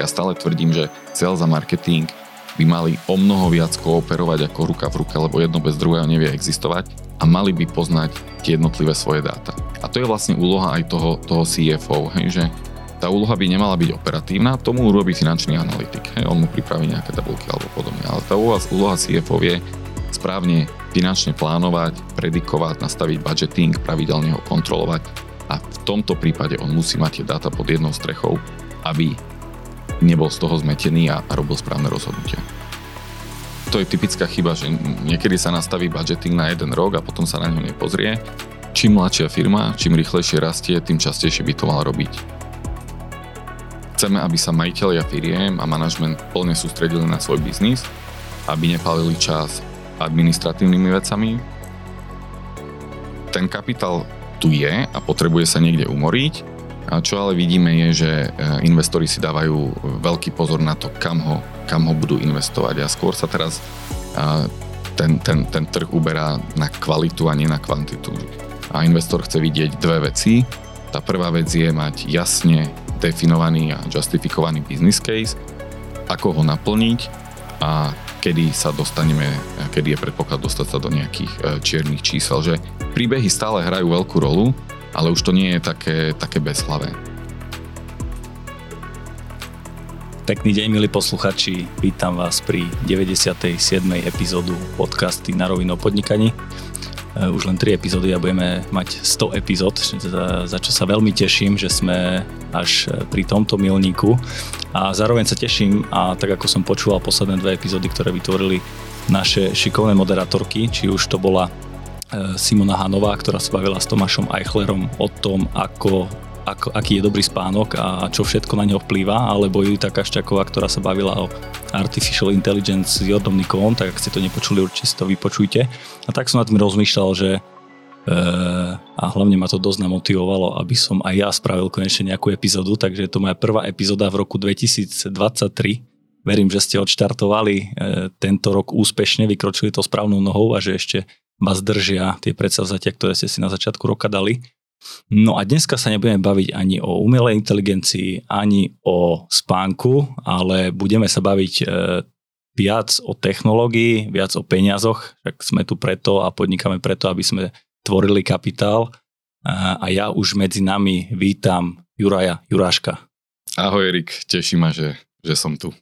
Ja stále tvrdím, že sales a marketing by mali o mnoho viac kooperovať ako ruka v ruke, lebo jedno bez druhého nevie existovať a mali by poznať tie jednotlivé svoje dáta. A to je vlastne úloha aj toho, toho CFO, hej, že tá úloha by nemala byť operatívna, tomu urobí finančný analytik. Hej, on mu pripraví nejaké tabulky alebo podobne. Ale tá úloha, úloha CFO je správne finančne plánovať, predikovať, nastaviť budgeting, pravidelne ho kontrolovať a v tomto prípade on musí mať tie dáta pod jednou strechou, aby nebol z toho zmetený a, robil správne rozhodnutia. To je typická chyba, že niekedy sa nastaví budgeting na jeden rok a potom sa na ňo nepozrie. Čím mladšia firma, čím rýchlejšie rastie, tým častejšie by to mal robiť Chceme, aby sa majiteľia firiem a manažment plne sústredili na svoj biznis, aby nepalili čas administratívnymi vecami. Ten kapitál tu je a potrebuje sa niekde umoriť. A čo ale vidíme je, že e, investori si dávajú veľký pozor na to, kam ho, kam ho budú investovať. A skôr sa teraz ten, ten, ten trh uberá na kvalitu a nie na kvantitu. A investor chce vidieť dve veci. Tá prvá vec je mať jasne definovaný a justifikovaný business case, ako ho naplniť a kedy sa dostaneme, kedy je predpoklad dostať sa do nejakých e, čiernych čísel, že príbehy stále hrajú veľkú rolu, ale už to nie je také, také bezhlavé. Pekný deň, milí posluchači. Vítam vás pri 97. epizódu podcasty na rovinu podnikaní. Eh, už len 3 epizódy a budeme mať 100 epizód, za, za čo sa veľmi teším, že sme až eh, pri tomto milníku a zároveň sa teším a tak ako som počúval posledné dve epizódy, ktoré vytvorili naše šikovné moderátorky, či už to bola Simona Hanová, ktorá sa bavila s Tomášom Eichlerom o tom, ako ako, aký je dobrý spánok a čo všetko na neho vplýva, alebo Judita Kaščaková, ktorá sa bavila o Artificial Intelligence s Jordom Nikolom, tak ak ste to nepočuli, určite si to vypočujte. A tak som nad tým rozmýšľal, že e, a hlavne ma to dosť namotivovalo, aby som aj ja spravil konečne nejakú epizódu, takže je to moja prvá epizóda v roku 2023. Verím, že ste odštartovali e, tento rok úspešne, vykročili to správnou nohou a že ešte vás držia tie predsavzatia, ktoré ste si na začiatku roka dali. No a dneska sa nebudeme baviť ani o umelej inteligencii, ani o spánku, ale budeme sa baviť e, viac o technológii, viac o peniazoch, však sme tu preto a podnikáme preto, aby sme tvorili kapitál. A ja už medzi nami vítam Juraja Juráška. Ahoj Erik, teší ma, že, že som tu.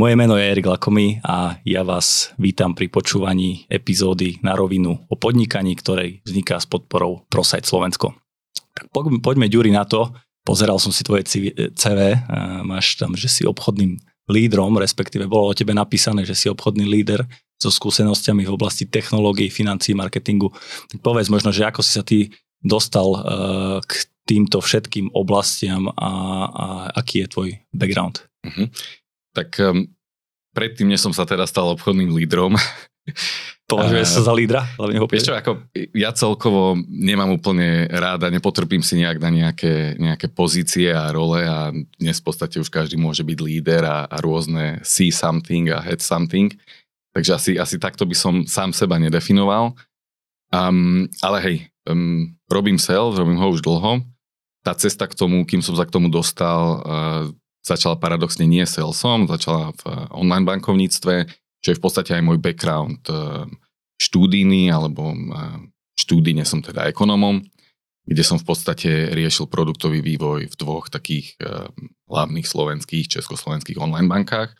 Moje meno je Erik Lakomy a ja vás vítam pri počúvaní epizódy na rovinu o podnikaní, ktorej vzniká s podporou ProSite Slovensko. Tak poďme, Ďuri na to. Pozeral som si tvoje CV, máš tam, že si obchodným lídrom, respektíve bolo o tebe napísané, že si obchodný líder so skúsenosťami v oblasti technológií, financií, marketingu. Tak povedz možno, že ako si sa ty dostal uh, k týmto všetkým oblastiam a, a aký je tvoj background? Uh-huh. Tak um, predtým, než som sa teda stal obchodným lídrom, Považuje sa za lídra? Vieš čo, ako ja celkovo nemám úplne ráda, nepotrpím si nejak na nejaké, nejaké pozície a role a dnes v podstate už každý môže byť líder a, a rôzne see something a head something. Takže asi, asi takto by som sám seba nedefinoval. Um, ale hej, um, robím sales, robím ho už dlho. Tá cesta k tomu, kým som sa k tomu dostal, uh, začala paradoxne nie salesom, začala v online bankovníctve, čo je v podstate aj môj background eh, štúdijný, alebo eh, štúdijne som teda ekonomom, kde som v podstate riešil produktový vývoj v dvoch takých eh, hlavných slovenských, československých online bankách.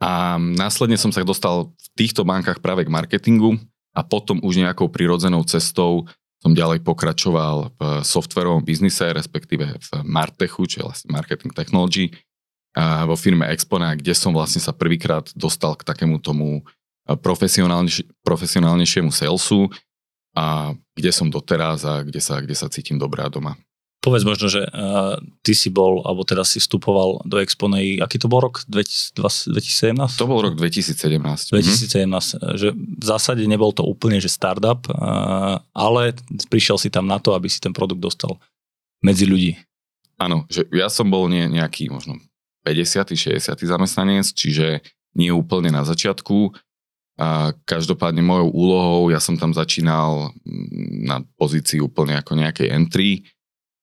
A následne som sa dostal v týchto bankách práve k marketingu a potom už nejakou prirodzenou cestou som ďalej pokračoval v softverovom biznise, respektíve v Martechu, čo je vlastne marketing technology, vo firme Expona, kde som vlastne sa prvýkrát dostal k takému tomu profesionálnejš- profesionálnejšiemu salesu a kde som doteraz a kde sa, kde sa cítim dobrá doma. Povedz možno, že uh, ty si bol, alebo teda si vstupoval do Exponej, aký to bol rok? 2017? To bol rok 2017. 2017, mhm. že v zásade nebol to úplne, že startup, uh, ale prišiel si tam na to, aby si ten produkt dostal medzi ľudí. Áno, že ja som bol nie, nejaký možno 50. 60. zamestnanec, čiže nie úplne na začiatku. A každopádne mojou úlohou, ja som tam začínal na pozícii úplne ako nejakej entry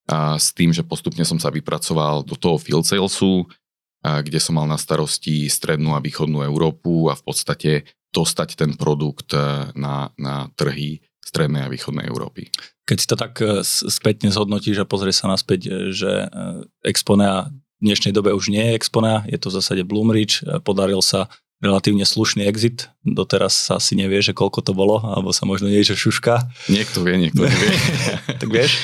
a s tým, že postupne som sa vypracoval do toho field salesu kde som mal na starosti strednú a východnú Európu a v podstate dostať ten produkt na, na trhy strednej a východnej Európy. Keď si to tak spätne zhodnotíš a pozrieš sa naspäť, že Exponea v dnešnej dobe už nie je Exponea, je to v zásade Bloomridge, podaril sa relatívne slušný exit. Doteraz sa asi nevie, že koľko to bolo, alebo sa možno niečo šuška. Niekto vie, niekto nevie. tak vieš?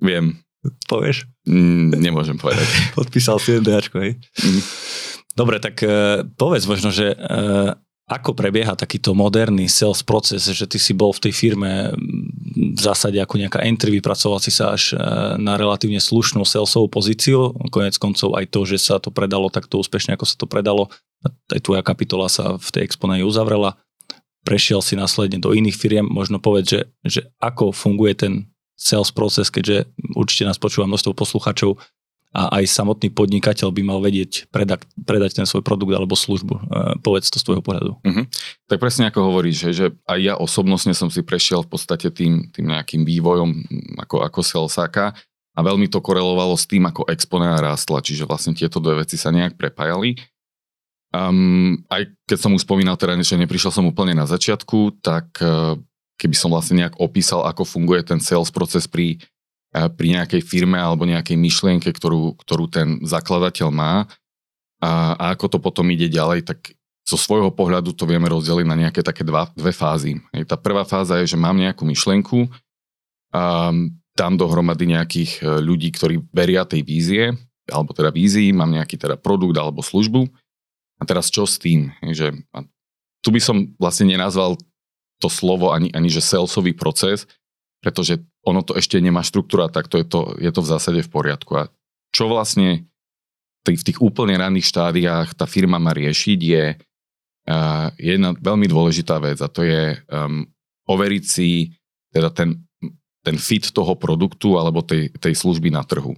Viem. Povieš? Mm, nemôžem povedať. Podpísal si NDAčko, hej? Mm. Dobre, tak uh, povedz možno, že uh, ako prebieha takýto moderný sales proces, že ty si bol v tej firme mm, v zásade ako nejaká entry, vypracoval si sa až uh, na relatívne slušnú salesovú pozíciu, konec koncov aj to, že sa to predalo takto úspešne, ako sa to predalo, aj tvoja kapitola sa v tej exponej uzavrela, prešiel si následne do iných firiem, možno povedz, že, že ako funguje ten sales proces, keďže určite nás počúva množstvo poslucháčov a aj samotný podnikateľ by mal vedieť predať, predať ten svoj produkt alebo službu. E, povedz to z tvojho pohľadu. Uh-huh. Tak presne ako hovoríš, že, že aj ja osobnostne som si prešiel v podstate tým, tým nejakým vývojom ako, ako salesáka a veľmi to korelovalo s tým, ako exponea rástla, čiže vlastne tieto dve veci sa nejak prepájali. Um, aj keď som už spomínal teda, že neprišiel som úplne na začiatku, tak uh, keby som vlastne nejak opísal, ako funguje ten sales proces pri, eh, pri nejakej firme alebo nejakej myšlienke, ktorú, ktorú ten zakladateľ má a, a ako to potom ide ďalej, tak zo svojho pohľadu to vieme rozdeliť na nejaké také dva, dve fázy. Tá prvá fáza je, že mám nejakú myšlienku, a dám dohromady nejakých eh, ľudí, ktorí veria tej vízie, alebo teda vízii, mám nejaký teda produkt alebo službu. A teraz čo s tým? Že, tu by som vlastne nenazval to slovo ani, ani že salesový proces, pretože ono to ešte nemá štruktúra, tak to je to, je to v zásade v poriadku. A čo vlastne v tých úplne ranných štádiách tá firma má riešiť je uh, jedna veľmi dôležitá vec a to je um, overiť si teda ten, ten fit toho produktu alebo tej, tej služby na trhu.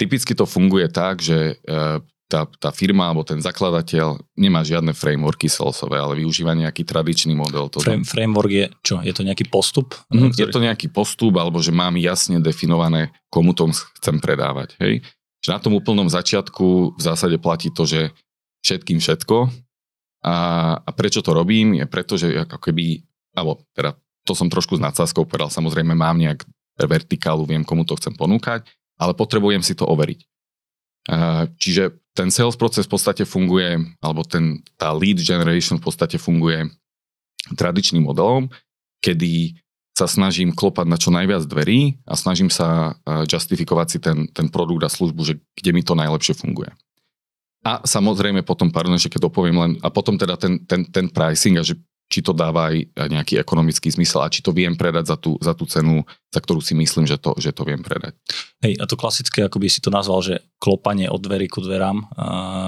Typicky to funguje tak, že uh, tá, tá firma alebo ten zakladateľ nemá žiadne frameworky salesové, ale využíva nejaký tradičný model. To Frame, framework je čo? Je to nejaký postup? Mm, ktorý... Je to nejaký postup, alebo že mám jasne definované, komu tom chcem predávať. Hej? Že na tom úplnom začiatku v zásade platí to, že všetkým všetko. A, a prečo to robím? Je preto, že ako keby, alebo teda to som trošku s nadsázkou povedal, samozrejme mám nejak vertikálu, viem, komu to chcem ponúkať, ale potrebujem si to overiť. Čiže ten sales proces v podstate funguje, alebo ten, tá lead generation v podstate funguje tradičným modelom, kedy sa snažím klopať na čo najviac dverí a snažím sa justifikovať si ten, ten produkt a službu, že kde mi to najlepšie funguje. A samozrejme potom, pardon, že keď dopoviem len, a potom teda ten, ten, ten pricing a že či to dáva aj nejaký ekonomický zmysel a či to viem predať za tú, za tú cenu, za ktorú si myslím, že to, že to viem predať. Hej, a to klasické, ako by si to nazval, že klopanie od dverí ku dverám, a,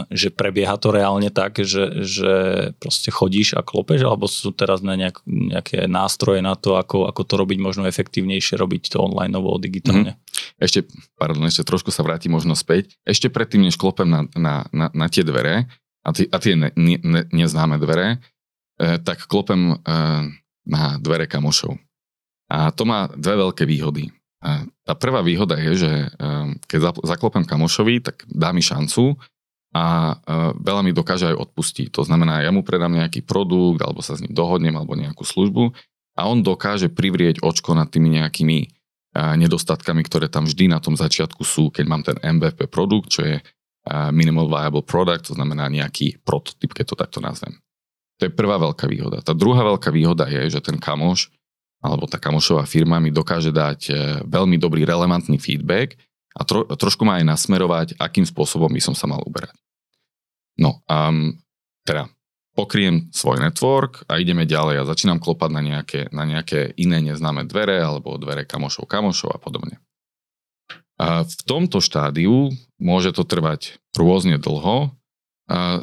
že prebieha to reálne tak, že, že proste chodíš a klopeš, alebo sú teraz na nejak, nejaké nástroje na to, ako, ako to robiť možno efektívnejšie, robiť to online novo, digitálne? Mm-hmm. Ešte, pardon, ešte trošku sa vrátim možno späť. Ešte predtým, než klopem na, na, na, na tie dvere, a tie, a tie ne, ne, ne, neznáme dvere, tak klopem e, na dvere kamošov. A to má dve veľké výhody. Tá prvá výhoda je, že e, keď zaklopem kamošovi, tak dá mi šancu a veľa mi dokáže aj odpustiť. To znamená, ja mu predám nejaký produkt, alebo sa s ním dohodnem, alebo nejakú službu a on dokáže privrieť očko nad tými nejakými nedostatkami, ktoré tam vždy na tom začiatku sú, keď mám ten MVP produkt, čo je Minimal Viable Product, to znamená nejaký prototyp, keď to takto nazvem. To je prvá veľká výhoda. Tá druhá veľká výhoda je, že ten kamoš alebo tá kamošová firma mi dokáže dať e, veľmi dobrý relevantný feedback a tro, trošku ma aj nasmerovať, akým spôsobom by som sa mal uberať. No, um, teda pokriem svoj network a ideme ďalej a začínam klopať na nejaké, na nejaké iné neznáme dvere alebo dvere kamošov, kamošov a podobne. A v tomto štádiu môže to trvať rôzne dlho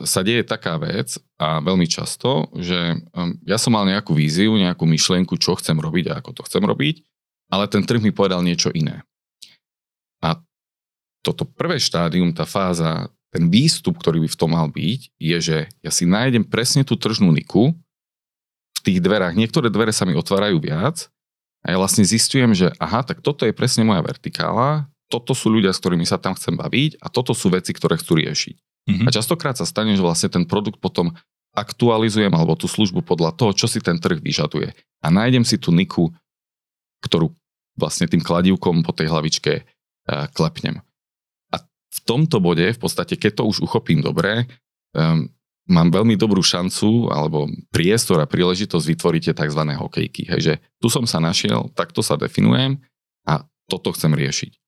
sa deje taká vec a veľmi často, že um, ja som mal nejakú víziu, nejakú myšlienku, čo chcem robiť a ako to chcem robiť, ale ten trh mi povedal niečo iné. A toto prvé štádium, tá fáza, ten výstup, ktorý by v tom mal byť, je, že ja si nájdem presne tú tržnú niku v tých dverách. Niektoré dvere sa mi otvárajú viac a ja vlastne zistujem, že aha, tak toto je presne moja vertikála, toto sú ľudia, s ktorými sa tam chcem baviť a toto sú veci, ktoré chcú riešiť. Mm-hmm. A častokrát sa stane, že vlastne ten produkt potom aktualizujem alebo tú službu podľa toho, čo si ten trh vyžaduje. A nájdem si tú niku, ktorú vlastne tým kladívkom po tej hlavičke uh, klepnem. A v tomto bode, v podstate, keď to už uchopím dobre, um, mám veľmi dobrú šancu alebo priestor a príležitosť vytvoriť tie tzv. hokejky. Hej, že tu som sa našiel, takto sa definujem a toto chcem riešiť.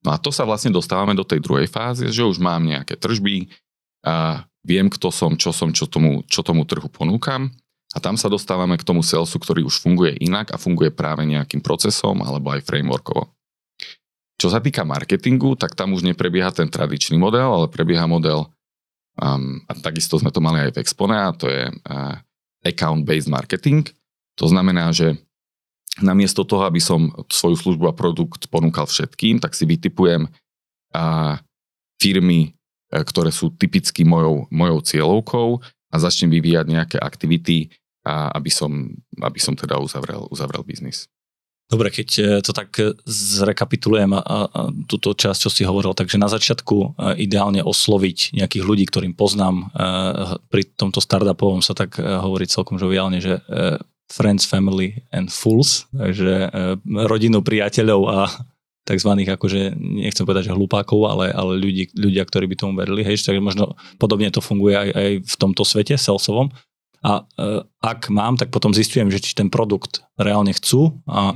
No a to sa vlastne dostávame do tej druhej fázy, že už mám nejaké tržby a viem, kto som, čo som, čo tomu, čo tomu trhu ponúkam a tam sa dostávame k tomu salesu, ktorý už funguje inak a funguje práve nejakým procesom alebo aj frameworkovo. Čo sa týka marketingu, tak tam už neprebieha ten tradičný model, ale prebieha model um, a takisto sme to mali aj v Expone a to je uh, account-based marketing. To znamená, že namiesto toho, aby som svoju službu a produkt ponúkal všetkým, tak si vytipujem a, firmy, e, ktoré sú typicky mojou, mojou cieľovkou a začnem vyvíjať nejaké aktivity, a aby, som, aby som teda uzavrel, uzavrel biznis. Dobre, keď e, to tak e, zrekapitulujem a, a túto časť, čo si hovoril, takže na začiatku ideálne osloviť nejakých ľudí, ktorým poznám. Pri tomto startupovom sa tak hovorí celkom žoviálne, že friends, family and fools, takže e, rodinu priateľov a tzv. akože, nechcem povedať, že hlupákov, ale, ale ľudí, ľudia, ktorí by tomu verili, hej, takže možno podobne to funguje aj, aj v tomto svete, salesovom. A e, ak mám, tak potom zistujem, že či ten produkt reálne chcú a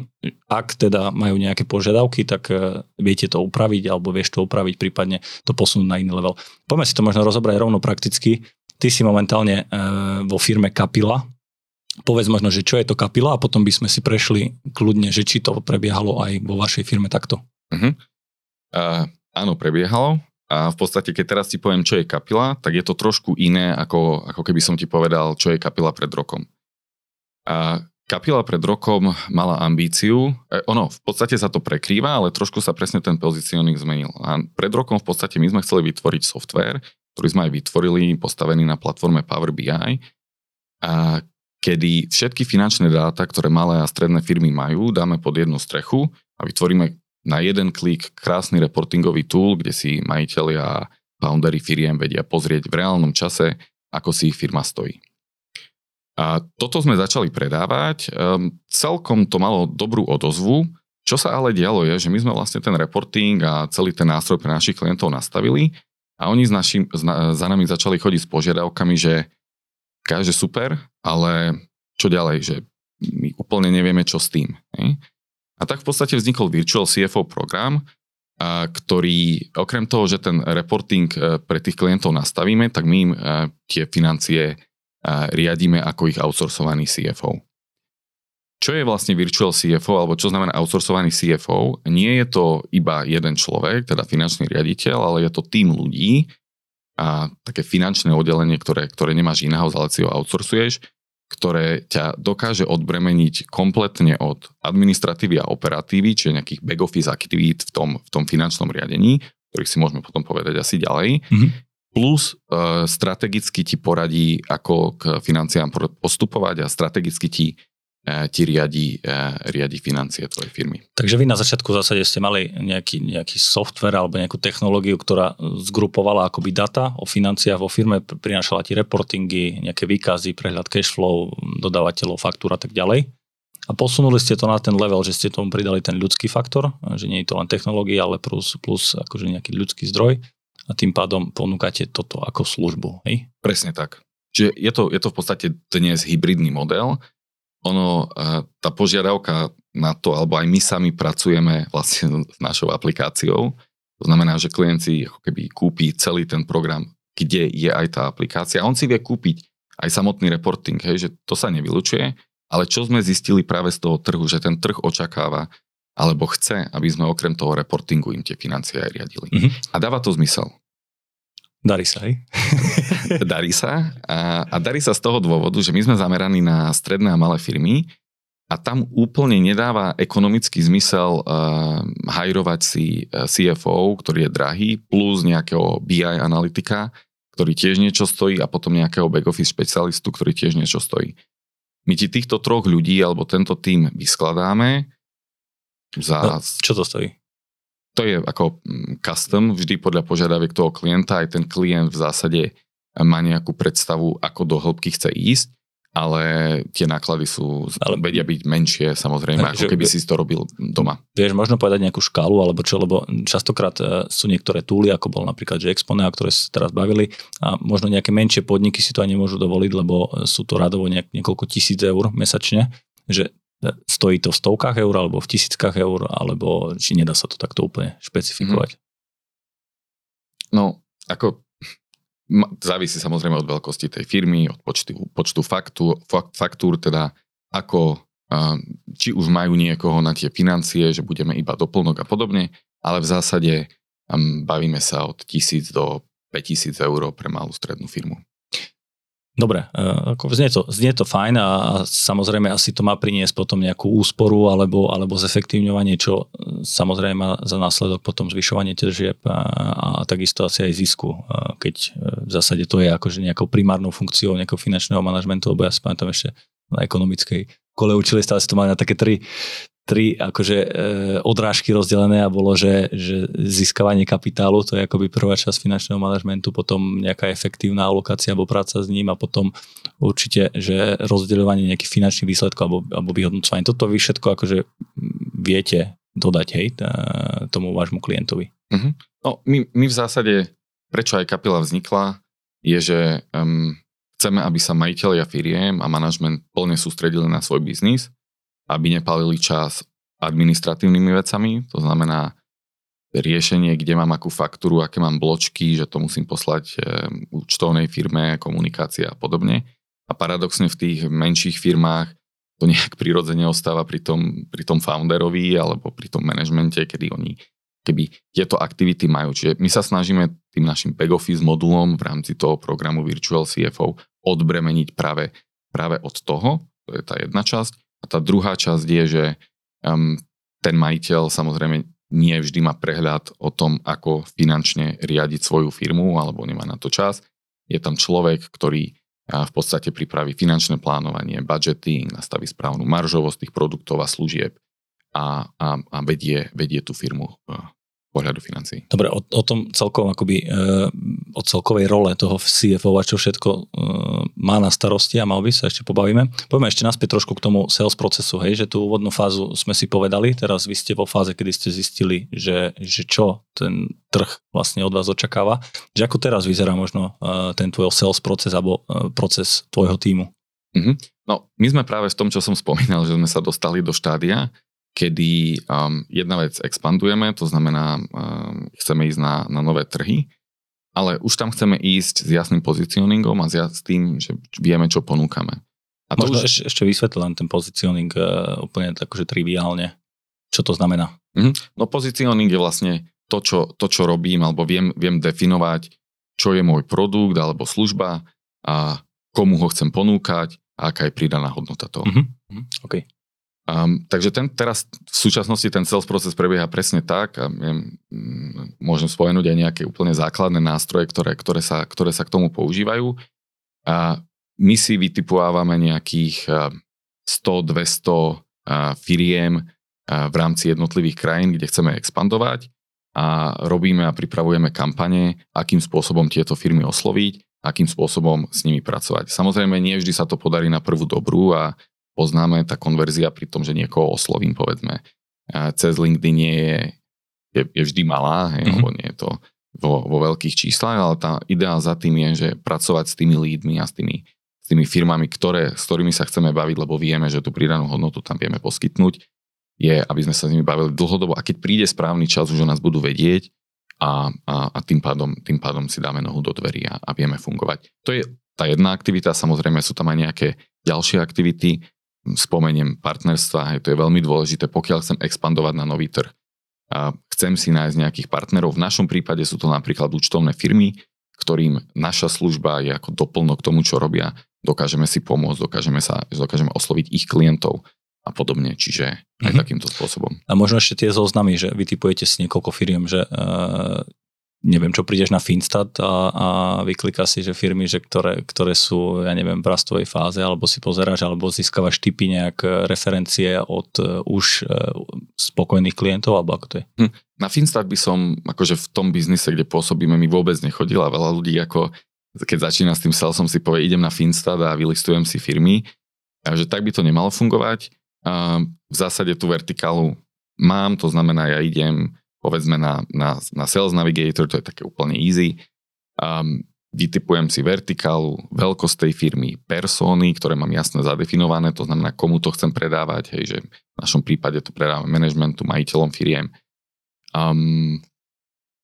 ak teda majú nejaké požiadavky, tak e, viete to upraviť alebo vieš to upraviť, prípadne to posunúť na iný level. Poďme si to možno rozobrať rovno prakticky. Ty si momentálne e, vo firme Kapila, povedz možno, že čo je to kapila a potom by sme si prešli kľudne, že či to prebiehalo aj vo vašej firme takto. Uh-huh. Uh, áno, prebiehalo a v podstate, keď teraz ti poviem, čo je kapila, tak je to trošku iné, ako, ako keby som ti povedal, čo je kapila pred rokom. A kapila pred rokom mala ambíciu, e, ono, v podstate sa to prekrýva, ale trošku sa presne ten pozicioning zmenil. A pred rokom v podstate my sme chceli vytvoriť software, ktorý sme aj vytvorili, postavený na platforme Power BI, a kedy všetky finančné dáta, ktoré malé a stredné firmy majú, dáme pod jednu strechu a vytvoríme na jeden klik krásny reportingový tool, kde si majiteľi a foundery firiem vedia pozrieť v reálnom čase, ako si ich firma stojí. A toto sme začali predávať. Um, celkom to malo dobrú odozvu. Čo sa ale dialo je, že my sme vlastne ten reporting a celý ten nástroj pre našich klientov nastavili a oni s našim, za nami začali chodiť s požiadavkami, že káže super, ale čo ďalej, že my úplne nevieme, čo s tým. Ne? A tak v podstate vznikol Virtual CFO program, a ktorý okrem toho, že ten reporting e, pre tých klientov nastavíme, tak my im e, tie financie e, riadíme ako ich outsourcovaný CFO. Čo je vlastne Virtual CFO, alebo čo znamená outsourcovaný CFO? Nie je to iba jeden človek, teda finančný riaditeľ, ale je to tým ľudí, a také finančné oddelenie, ktoré, ktoré nemáš in-house, ale si ho outsourcuješ, ktoré ťa dokáže odbremeniť kompletne od administratívy a operatívy, čiže nejakých back office aktivít v tom, v tom finančnom riadení, ktorých si môžeme potom povedať asi ďalej, mm-hmm. plus e, strategicky ti poradí, ako k financiám postupovať a strategicky ti ti riadi, e, riadi financie tvojej firmy. Takže vy na začiatku v zásade ste mali nejaký, nejaký software alebo nejakú technológiu, ktorá zgrupovala akoby data o financiách vo firme, prinášala ti reportingy, nejaké výkazy, prehľad cashflow, dodávateľov, faktúr a tak ďalej. A posunuli ste to na ten level, že ste tomu pridali ten ľudský faktor, že nie je to len technológia, ale plus, plus akože nejaký ľudský zdroj a tým pádom ponúkate toto ako službu. Hej? Presne tak. Čiže je to, je to v podstate dnes hybridný model, ono, tá požiadavka na to, alebo aj my sami pracujeme vlastne s našou aplikáciou. To znamená, že klient si ako keby kúpi celý ten program, kde je aj tá aplikácia. On si vie kúpiť aj samotný reporting, hej, že to sa nevylučuje, ale čo sme zistili práve z toho trhu, že ten trh očakáva alebo chce, aby sme okrem toho reportingu im tie financie aj riadili. Mm-hmm. A dáva to zmysel. Darí sa, hej? darí sa. A, a darí sa z toho dôvodu, že my sme zameraní na stredné a malé firmy a tam úplne nedáva ekonomický zmysel uh, hajrovať si uh, CFO, ktorý je drahý, plus nejakého BI analytika, ktorý tiež niečo stojí a potom nejakého back-office špecialistu, ktorý tiež niečo stojí. My ti týchto troch ľudí alebo tento tým vyskladáme za... No, čo to stojí? To je ako mm, custom, vždy podľa požiadaviek toho klienta, aj ten klient v zásade má nejakú predstavu, ako do hĺbky chce ísť, ale tie náklady sú, ale, vedia byť menšie samozrejme, ako keby si to robil doma. Vieš možno povedať nejakú škálu, alebo čo, lebo častokrát e, sú niektoré túly, ako bol napríklad že Exponea, ktoré sa teraz bavili a možno nejaké menšie podniky si to aj nemôžu dovoliť, lebo sú to radovo nejak, niekoľko tisíc eur mesačne, že stojí to v stovkách eur alebo v tisíckach eur, alebo či nedá sa to takto úplne špecifikovať? No, ako závisí samozrejme od veľkosti tej firmy, od počtu, počtu faktúr, faktúr, teda ako, či už majú niekoho na tie financie, že budeme iba doplnok a podobne, ale v zásade bavíme sa od tisíc do 5000 eur pre malú strednú firmu. Dobre, e, ako znie, to, znie to fajn a, samozrejme asi to má priniesť potom nejakú úsporu alebo, alebo zefektívňovanie, čo e, samozrejme má za následok potom zvyšovanie tržieb a, a takisto asi aj zisku, e, keď v zásade to je akože nejakou primárnou funkciou nejakého finančného manažmentu, lebo ja si pamätám ešte na ekonomickej kole učili, stále si to mali na také tri, tri akože e, odrážky rozdelené a bolo, že, že získavanie kapitálu, to je akoby prvá časť finančného manažmentu, potom nejaká efektívna alokácia alebo práca s ním a potom určite, že rozdeľovanie nejakých finančných výsledkov alebo, alebo vyhodnocovanie. Toto vy všetko akože viete dodať hej, tomu vášmu klientovi. Uh-huh. No, my, my v zásade, prečo aj kapila vznikla, je, že um, chceme, aby sa majiteľia firiem a manažment plne sústredili na svoj biznis aby nepalili čas administratívnymi vecami, to znamená riešenie, kde mám akú faktúru, aké mám bločky, že to musím poslať e, účtovnej firme, komunikácia a podobne. A paradoxne v tých menších firmách to nejak prirodzene ostáva pri tom, pri tom founderovi alebo pri tom manažmente, kedy oni keby tieto aktivity majú. Čiže my sa snažíme tým našim back office modulom v rámci toho programu Virtual CFO odbremeniť práve, práve od toho, to je tá jedna časť, a tá druhá časť je, že um, ten majiteľ samozrejme nie vždy má prehľad o tom, ako finančne riadiť svoju firmu alebo nemá na to čas. Je tam človek, ktorý v podstate pripraví finančné plánovanie, budgeting, nastaví správnu maržovosť tých produktov a služieb a, a, a vedie, vedie tú firmu pohľadu financií. Dobre, o, o tom celkom akoby, e, o celkovej role toho CFO a čo všetko e, má na starosti a mal by sa ešte pobavíme. Poďme ešte naspäť trošku k tomu sales procesu, hej, že tú úvodnú fázu sme si povedali, teraz vy ste vo fáze, kedy ste zistili, že, že čo ten trh vlastne od vás očakáva. Že ako teraz vyzerá možno e, ten tvoj sales proces alebo e, proces tvojho týmu? Mm-hmm. No, my sme práve v tom, čo som spomínal, že sme sa dostali do štádia, kedy um, jedna vec expandujeme, to znamená, um, chceme ísť na, na nové trhy, ale už tam chceme ísť s jasným pozicioningom a s tým, že vieme, čo ponúkame. A to Možno už... ešte, ešte vysvetli len ten pozicioning uh, úplne tak, že triviálne. Čo to znamená? Mm-hmm. No pozicioning je vlastne to čo, to, čo robím, alebo viem, viem definovať, čo je môj produkt alebo služba a komu ho chcem ponúkať a aká je pridaná hodnota toho. Mm-hmm. Okay. Um, takže ten, teraz v súčasnosti ten sales proces prebieha presne tak a ja, m, môžem spomenúť aj nejaké úplne základné nástroje, ktoré, ktoré, sa, ktoré sa k tomu používajú. A my si vytipovávame nejakých 100-200 firiem v rámci jednotlivých krajín, kde chceme expandovať a robíme a pripravujeme kampane, akým spôsobom tieto firmy osloviť, akým spôsobom s nimi pracovať. Samozrejme, nie vždy sa to podarí na prvú dobrú a poznáme, tá konverzia pri tom, že niekoho oslovím, povedzme, cez LinkedIn nie je, je, je vždy malá, hej, mm-hmm. lebo nie je to vo, vo veľkých číslach, ale tá idea za tým je, že pracovať s tými lídmi a s tými, s tými firmami, ktoré, s ktorými sa chceme baviť, lebo vieme, že tú pridanú hodnotu tam vieme poskytnúť, je, aby sme sa s nimi bavili dlhodobo a keď príde správny čas, už o nás budú vedieť a, a, a tým, pádom, tým pádom si dáme nohu do dverí a, a vieme fungovať. To je tá jedna aktivita, samozrejme sú tam aj nejaké ďalšie aktivity, spomeniem partnerstva, to je veľmi dôležité, pokiaľ chcem expandovať na nový trh. A chcem si nájsť nejakých partnerov. V našom prípade sú to napríklad účtovné firmy, ktorým naša služba je ako doplnok k tomu, čo robia. Dokážeme si pomôcť, dokážeme, sa, dokážeme osloviť ich klientov a podobne, čiže aj mm-hmm. takýmto spôsobom. A možno ešte tie zoznamy, že vy typujete si niekoľko firiem, že uh, neviem čo, prídeš na Finstat a, a vyklika si, že firmy, že ktoré, ktoré sú, ja neviem, v rastovej fáze, alebo si pozeráš, alebo získavaš typy nejak e, referencie od uh, už uh, spokojných klientov, alebo ako to je? Hm. Na Finstat by som, akože v tom biznise, kde pôsobíme, mi vôbec nechodil a veľa ľudí ako keď začína s tým salesom si povie, idem na Finstat a vylistujem si firmy, a že tak by to nemalo fungovať. A v zásade tú vertikálu mám, to znamená, ja idem povedzme na, na, na Sales Navigator, to je také úplne easy. Um, vytipujem si vertikálu, veľkosť tej firmy, persóny, ktoré mám jasne zadefinované, to znamená, komu to chcem predávať, hej, že v našom prípade to predávam managementu, majiteľom firiem. Um,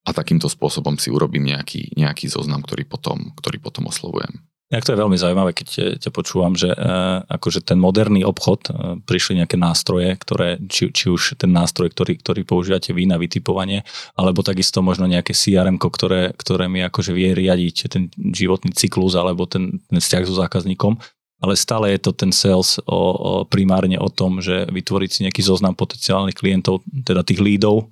a takýmto spôsobom si urobím nejaký, nejaký zoznam, ktorý potom, ktorý potom oslovujem. Tak to je veľmi zaujímavé, keď ťa počúvam, že uh, akože ten moderný obchod, uh, prišli nejaké nástroje, ktoré, či, či už ten nástroj, ktorý, ktorý používate vy na vytipovanie, alebo takisto možno nejaké crm ktoré, ktoré mi akože vie riadiť ten životný cyklus alebo ten, ten vzťah so zákazníkom, ale stále je to ten sales o, o, primárne o tom, že vytvoriť si nejaký zoznam potenciálnych klientov, teda tých lídov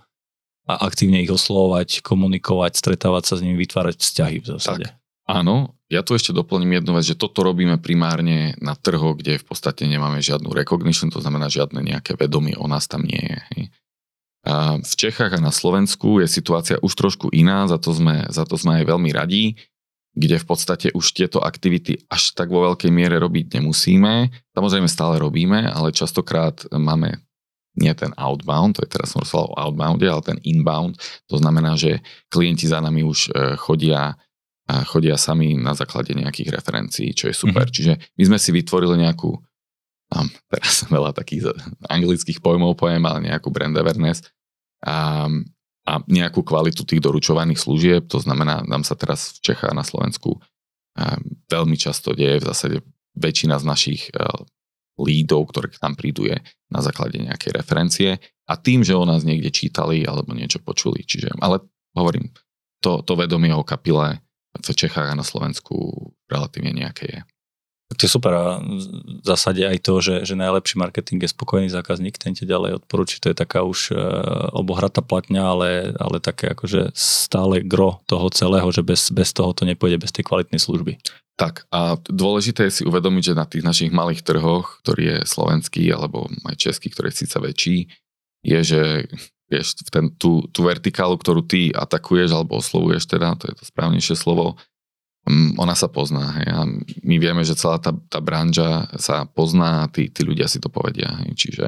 a aktívne ich oslovovať, komunikovať, stretávať sa s nimi, vytvárať vzťahy v zásade. Tak, áno, ja tu ešte doplním jednu vec, že toto robíme primárne na trhu, kde v podstate nemáme žiadnu recognition, to znamená žiadne nejaké vedomie o nás tam nie je. A v Čechách a na Slovensku je situácia už trošku iná, za to sme, za to sme aj veľmi radí, kde v podstate už tieto aktivity až tak vo veľkej miere robiť nemusíme. Samozrejme stále robíme, ale častokrát máme nie ten outbound, to je teraz som rozprával o outbounde, ale ten inbound, to znamená, že klienti za nami už e, chodia a chodia sami na základe nejakých referencií, čo je super. Mm-hmm. Čiže my sme si vytvorili nejakú, um, teraz veľa takých anglických pojmov pojem, ale nejakú brand awareness a, a nejakú kvalitu tých doručovaných služieb. To znamená, nám sa teraz v Čechách a na Slovensku um, veľmi často deje, v zásade väčšina z našich uh, lídov, ktoré k nám prídu, je na základe nejakej referencie a tým, že o nás niekde čítali alebo niečo počuli. Čiže, ale hovorím, to, to vedomie o kapile v Čechách a na Slovensku relatívne nejaké je. To je super a v zásade aj to, že, že najlepší marketing je spokojný zákazník, ten ti ďalej odporúči, to je taká už e, obohratá platňa, ale, ale také akože stále gro toho celého, že bez, bez toho to nepôjde, bez tej kvalitnej služby. Tak a dôležité je si uvedomiť, že na tých našich malých trhoch, ktorý je slovenský alebo aj český, ktorý je síce väčší, je, že vieš, ten, tú, tú vertikálu, ktorú ty atakuješ alebo oslovuješ teda, to je to správnejšie slovo, um, ona sa pozná. Hej, a my vieme, že celá tá, tá branža sa pozná a tí, tí ľudia si to povedia. Hej, čiže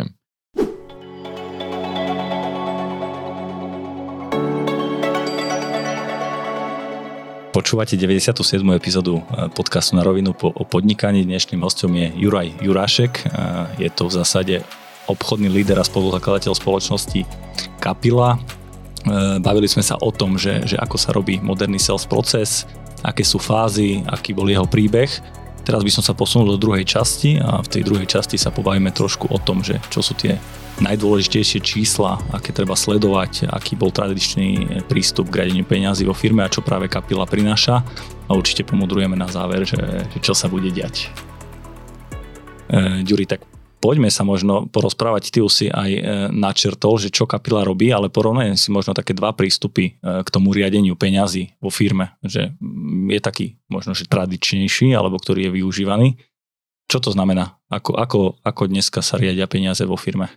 Počúvate 97. epizódu eh, podcastu na rovinu po, o podnikaní. Dnešným hostom je Juraj Jurášek. Je to v zásade obchodný líder a spoluzakladateľ spoločnosti Kapila. E, bavili sme sa o tom, že, že ako sa robí moderný sales proces, aké sú fázy, aký bol jeho príbeh. Teraz by som sa posunul do druhej časti a v tej druhej časti sa pobavíme trošku o tom, že čo sú tie najdôležitejšie čísla, aké treba sledovať, aký bol tradičný prístup k riadeniu peňazí vo firme a čo práve kapila prináša a určite pomudrujeme na záver, že, že čo sa bude diať. E, Ďuri, tak poďme sa možno porozprávať, ty už si aj e, načrtol, že čo kapila robí, ale porovnajem si možno také dva prístupy e, k tomu riadeniu peňazí vo firme, že je taký možno, že tradičnejší, alebo ktorý je využívaný. Čo to znamená? Ako, ako, ako dneska sa riadia peniaze vo firme?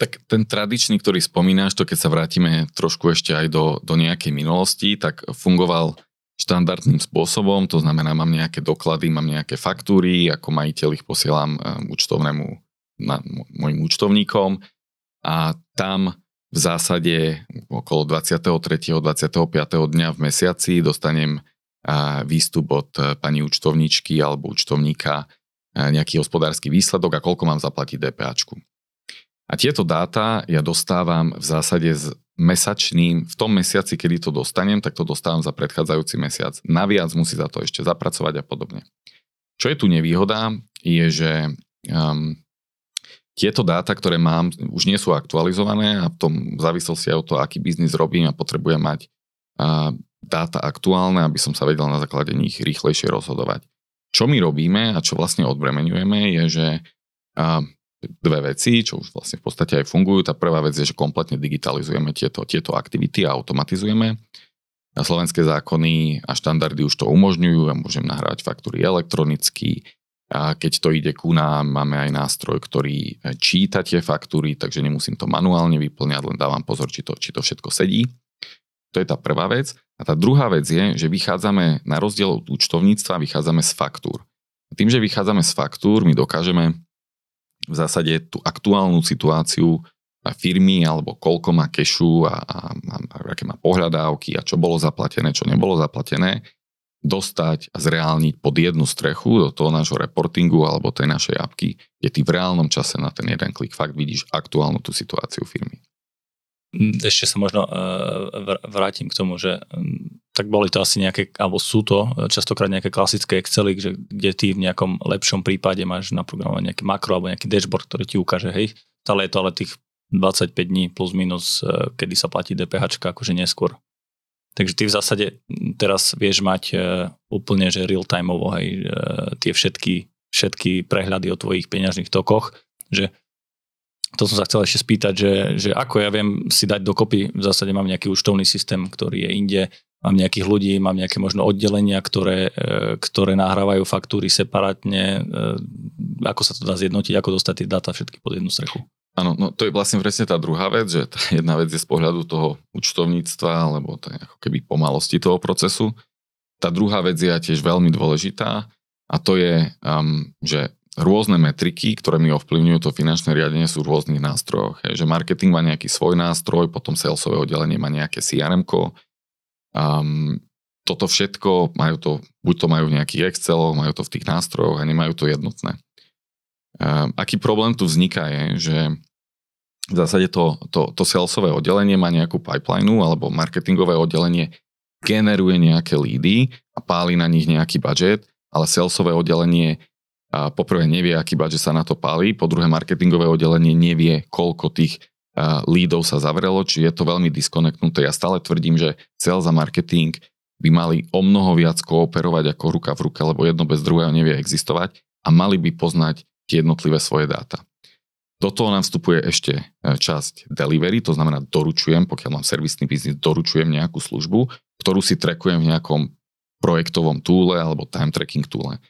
Tak ten tradičný, ktorý spomínaš, to keď sa vrátime trošku ešte aj do, do nejakej minulosti, tak fungoval štandardným spôsobom, to znamená, mám nejaké doklady, mám nejaké faktúry, ako majiteľ ich posielam eh, účtovnému, na, mojim účtovníkom a tam v zásade okolo 23. 25. dňa v mesiaci dostanem eh, výstup od eh, pani účtovničky alebo účtovníka nejaký hospodársky výsledok a koľko mám zaplatiť DPAčku. A tieto dáta ja dostávam v zásade z mesačným, v tom mesiaci, kedy to dostanem, tak to dostávam za predchádzajúci mesiac. Naviac musí za to ešte zapracovať a podobne. Čo je tu nevýhoda, je, že um, tieto dáta, ktoré mám, už nie sú aktualizované a v tom v závislosti aj od toho, aký biznis robím a potrebujem mať uh, dáta aktuálne, aby som sa vedel na základe nich rýchlejšie rozhodovať. Čo my robíme a čo vlastne odbremenujeme je, že uh, dve veci, čo už vlastne v podstate aj fungujú. Tá prvá vec je, že kompletne digitalizujeme tieto, tieto aktivity a automatizujeme. A slovenské zákony a štandardy už to umožňujú. Ja môžem nahrávať faktúry elektronicky. A keď to ide ku nám, máme aj nástroj, ktorý číta tie faktúry, takže nemusím to manuálne vyplňať, len dávam pozor, či to, či to všetko sedí. To je tá prvá vec. A tá druhá vec je, že vychádzame, na rozdiel od účtovníctva, vychádzame z faktúr. A tým, že vychádzame z faktúr, my dokážeme v zásade tú aktuálnu situáciu firmy alebo koľko má kešu a, a, a aké má pohľadávky a čo bolo zaplatené, čo nebolo zaplatené, dostať a zreálniť pod jednu strechu do toho nášho reportingu alebo tej našej apky, kde ty v reálnom čase na ten jeden klik fakt vidíš aktuálnu tú situáciu firmy. Mm, ešte sa možno uh, vrátim k tomu, že um, tak boli to asi nejaké, alebo sú to častokrát nejaké klasické Excely, že, kde ty v nejakom lepšom prípade máš naprogramované nejaké makro alebo nejaký dashboard, ktorý ti ukáže, hej, stále je to ale tých 25 dní plus minus, uh, kedy sa platí DPH, akože neskôr. Takže ty v zásade teraz vieš mať úplne, že real-timeovo, hej, tie všetky, všetky prehľady o tvojich peňažných tokoch, že to som sa chcel ešte spýtať, že, že ako ja viem si dať dokopy, v zásade mám nejaký účtovný systém, ktorý je inde, mám nejakých ľudí, mám nejaké možno oddelenia, ktoré, e, ktoré nahrávajú faktúry separátne, e, ako sa to dá zjednotiť, ako dostať tie dáta všetky pod jednu strechu. Áno, no to je vlastne presne tá druhá vec, že tá jedna vec je z pohľadu toho účtovníctva, alebo to ako keby pomalosti toho procesu. Tá druhá vec je tiež veľmi dôležitá a to je, um, že rôzne metriky, ktoré mi ovplyvňujú to finančné riadenie sú v rôznych nástrojoch. Že marketing má nejaký svoj nástroj, potom salesové oddelenie má nejaké crm um, toto všetko, majú to, buď to majú v nejakých Exceloch, majú to v tých nástrojoch a nemajú to jednotné. Um, aký problém tu vzniká je, že v zásade to, to, to salesové oddelenie má nejakú pipeline alebo marketingové oddelenie generuje nejaké lídy a páli na nich nejaký budget, ale salesové oddelenie a poprvé nevie, aký budget sa na to pálí, po druhé marketingové oddelenie nevie, koľko tých lídov sa zavrelo, či je to veľmi diskonektnuté. Ja stále tvrdím, že sales a marketing by mali o mnoho viac kooperovať ako ruka v ruke, lebo jedno bez druhého nevie existovať a mali by poznať tie jednotlivé svoje dáta. Do toho nám vstupuje ešte e, časť delivery, to znamená doručujem, pokiaľ mám servisný biznis, doručujem nejakú službu, ktorú si trekujem v nejakom projektovom túle alebo time tracking túle.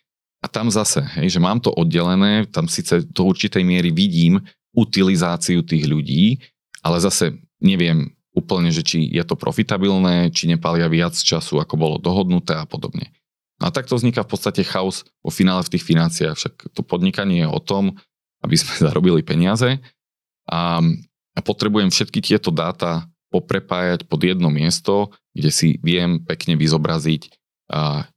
A tam zase, hej, že mám to oddelené, tam síce do určitej miery vidím utilizáciu tých ľudí, ale zase neviem úplne, že či je to profitabilné, či nepália viac času, ako bolo dohodnuté a podobne. No a takto vzniká v podstate chaos vo finále v tých financiách. Však to podnikanie je o tom, aby sme zarobili peniaze a, a potrebujem všetky tieto dáta poprepájať pod jedno miesto, kde si viem pekne vyzobraziť a,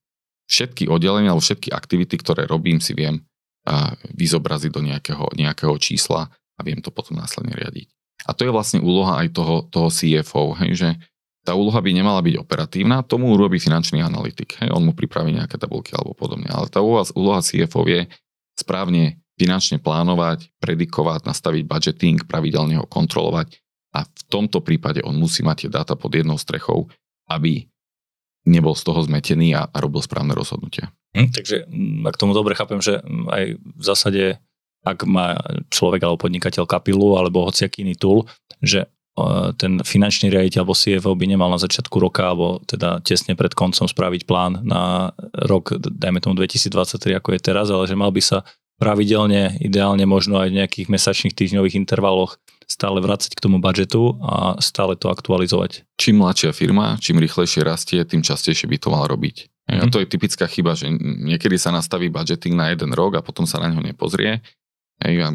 všetky oddelenia alebo všetky aktivity, ktoré robím, si viem a, vyzobraziť do nejakého, nejakého čísla a viem to potom následne riadiť. A to je vlastne úloha aj toho, toho CFO, hej, že tá úloha by nemala byť operatívna, tomu urobí finančný analytik. Hej, on mu pripraví nejaké tabulky alebo podobne. Ale tá úloha, úloha CFO je správne finančne plánovať, predikovať, nastaviť budgeting, pravidelne ho kontrolovať a v tomto prípade on musí mať tie dáta pod jednou strechou, aby nebol z toho zmetený a, a robil správne rozhodnutia. Hm, takže mm, ak tomu dobre chápem, že mm, aj v zásade, ak má človek alebo podnikateľ kapilu alebo hociaký iný tool, že ten finančný riaditeľ alebo CFO by nemal na začiatku roka alebo teda tesne pred koncom spraviť plán na rok, dajme tomu 2023, ako je teraz, ale že mal by sa pravidelne, ideálne možno aj v nejakých mesačných týždňových intervaloch stále vrácať k tomu budžetu a stále to aktualizovať. Čím mladšia firma, čím rýchlejšie rastie, tým častejšie by to mal robiť. Mm-hmm. A mhm. to je typická chyba, že niekedy sa nastaví budgeting na jeden rok a potom sa na ňo nepozrie. Hej,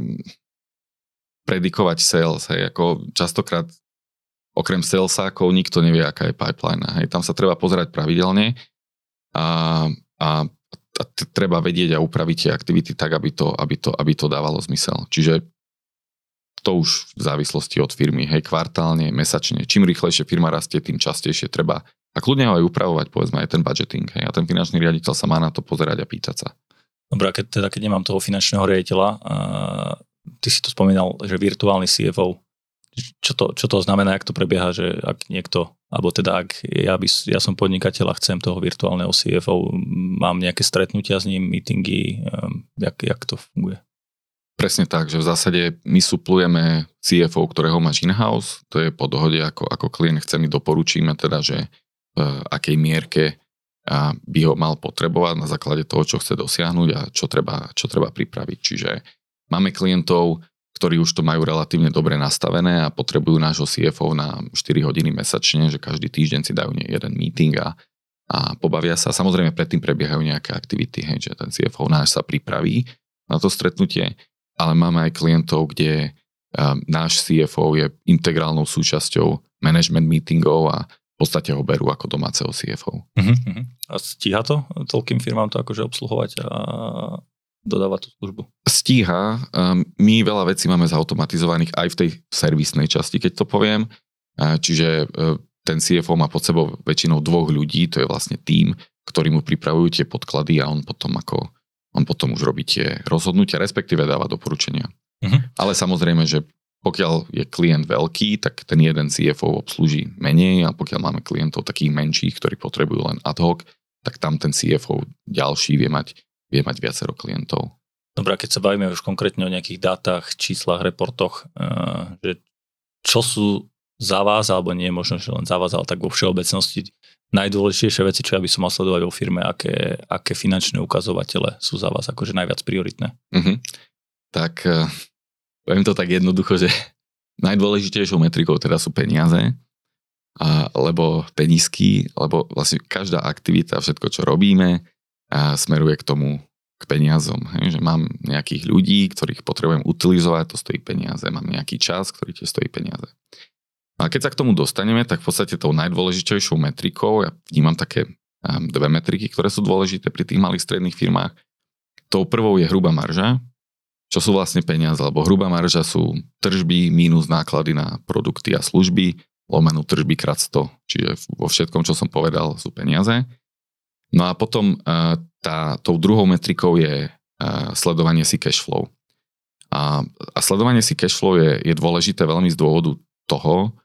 predikovať sales, hej, ako častokrát okrem salesákov nikto nevie, aká je pipeline. Hej, tam sa treba pozerať pravidelne a, a, a treba vedieť a upraviť tie aktivity tak, aby to, aby to, aby to dávalo zmysel. Čiže to už v závislosti od firmy, hej, kvartálne, mesačne. Čím rýchlejšie firma rastie, tým častejšie treba a kľudne ho aj upravovať, povedzme, aj ten budgeting. Hej, a ten finančný riaditeľ sa má na to pozerať a pýtať sa. Dobre, keď, teda, keď nemám toho finančného riaditeľa, a ty si to spomínal, že virtuálny CFO, čo to, čo to znamená, ako to prebieha, že ak niekto, alebo teda ak ja, by, ja som podnikateľ a chcem toho virtuálneho CFO, mám nejaké stretnutia s ním, meetingy, jak, jak to funguje? Presne tak, že v zásade my suplujeme CFO, ktorého máš in-house, to je po dohode, ako, ako klient chce, my doporučíme teda, že v akej mierke by ho mal potrebovať na základe toho, čo chce dosiahnuť a čo treba, čo treba pripraviť. Čiže máme klientov, ktorí už to majú relatívne dobre nastavené a potrebujú nášho CFO na 4 hodiny mesačne, že každý týždeň si dajú jeden meeting a, a pobavia sa. Samozrejme predtým prebiehajú nejaké aktivity, že ten CFO náš sa pripraví na to stretnutie ale máme aj klientov, kde um, náš CFO je integrálnou súčasťou management meetingov a v podstate ho berú ako domáceho CFO. Uh-huh, uh-huh. A stíha to toľkým firmám to akože obsluhovať a dodávať tú službu? Stíha. Um, my veľa vecí máme zautomatizovaných aj v tej servisnej časti, keď to poviem. Čiže uh, ten CFO má pod sebou väčšinou dvoch ľudí, to je vlastne tým, ktorý mu pripravujú tie podklady a on potom ako on potom už robí tie rozhodnutia, respektíve dáva doporučenia. Uh-huh. Ale samozrejme, že pokiaľ je klient veľký, tak ten jeden CFO obslúži menej a pokiaľ máme klientov takých menších, ktorí potrebujú len ad hoc, tak tam ten CFO ďalší vie mať, vie mať viacero klientov. Dobre, keď sa bavíme už konkrétne o nejakých dátach, číslach, reportoch, eh, že čo sú za vás, alebo nie možno, že len za vás, ale tak vo všeobecnosti najdôležitejšie veci, čo ja by som mal sledovať vo firme, aké, aké finančné ukazovatele sú za vás akože najviac prioritné? Mm-hmm. Tak uh, poviem to tak jednoducho, že najdôležitejšou metrikou teda sú peniaze, a, lebo penisky, lebo vlastne každá aktivita, všetko, čo robíme, a smeruje k tomu, k peniazom. Hej, že mám nejakých ľudí, ktorých potrebujem utilizovať, to stojí peniaze. Mám nejaký čas, ktorý tiež stojí peniaze. A keď sa k tomu dostaneme, tak v podstate tou najdôležitejšou metrikou, ja vnímam také um, dve metriky, ktoré sú dôležité pri tých malých stredných firmách. Tou prvou je hrubá marža, čo sú vlastne peniaze, lebo hrubá marža sú tržby mínus náklady na produkty a služby, lomenú tržby krát 100, čiže vo všetkom, čo som povedal, sú peniaze. No a potom uh, tá, tou druhou metrikou je uh, sledovanie si cash flow. A, a sledovanie si cash flow je, je dôležité veľmi z dôvodu toho,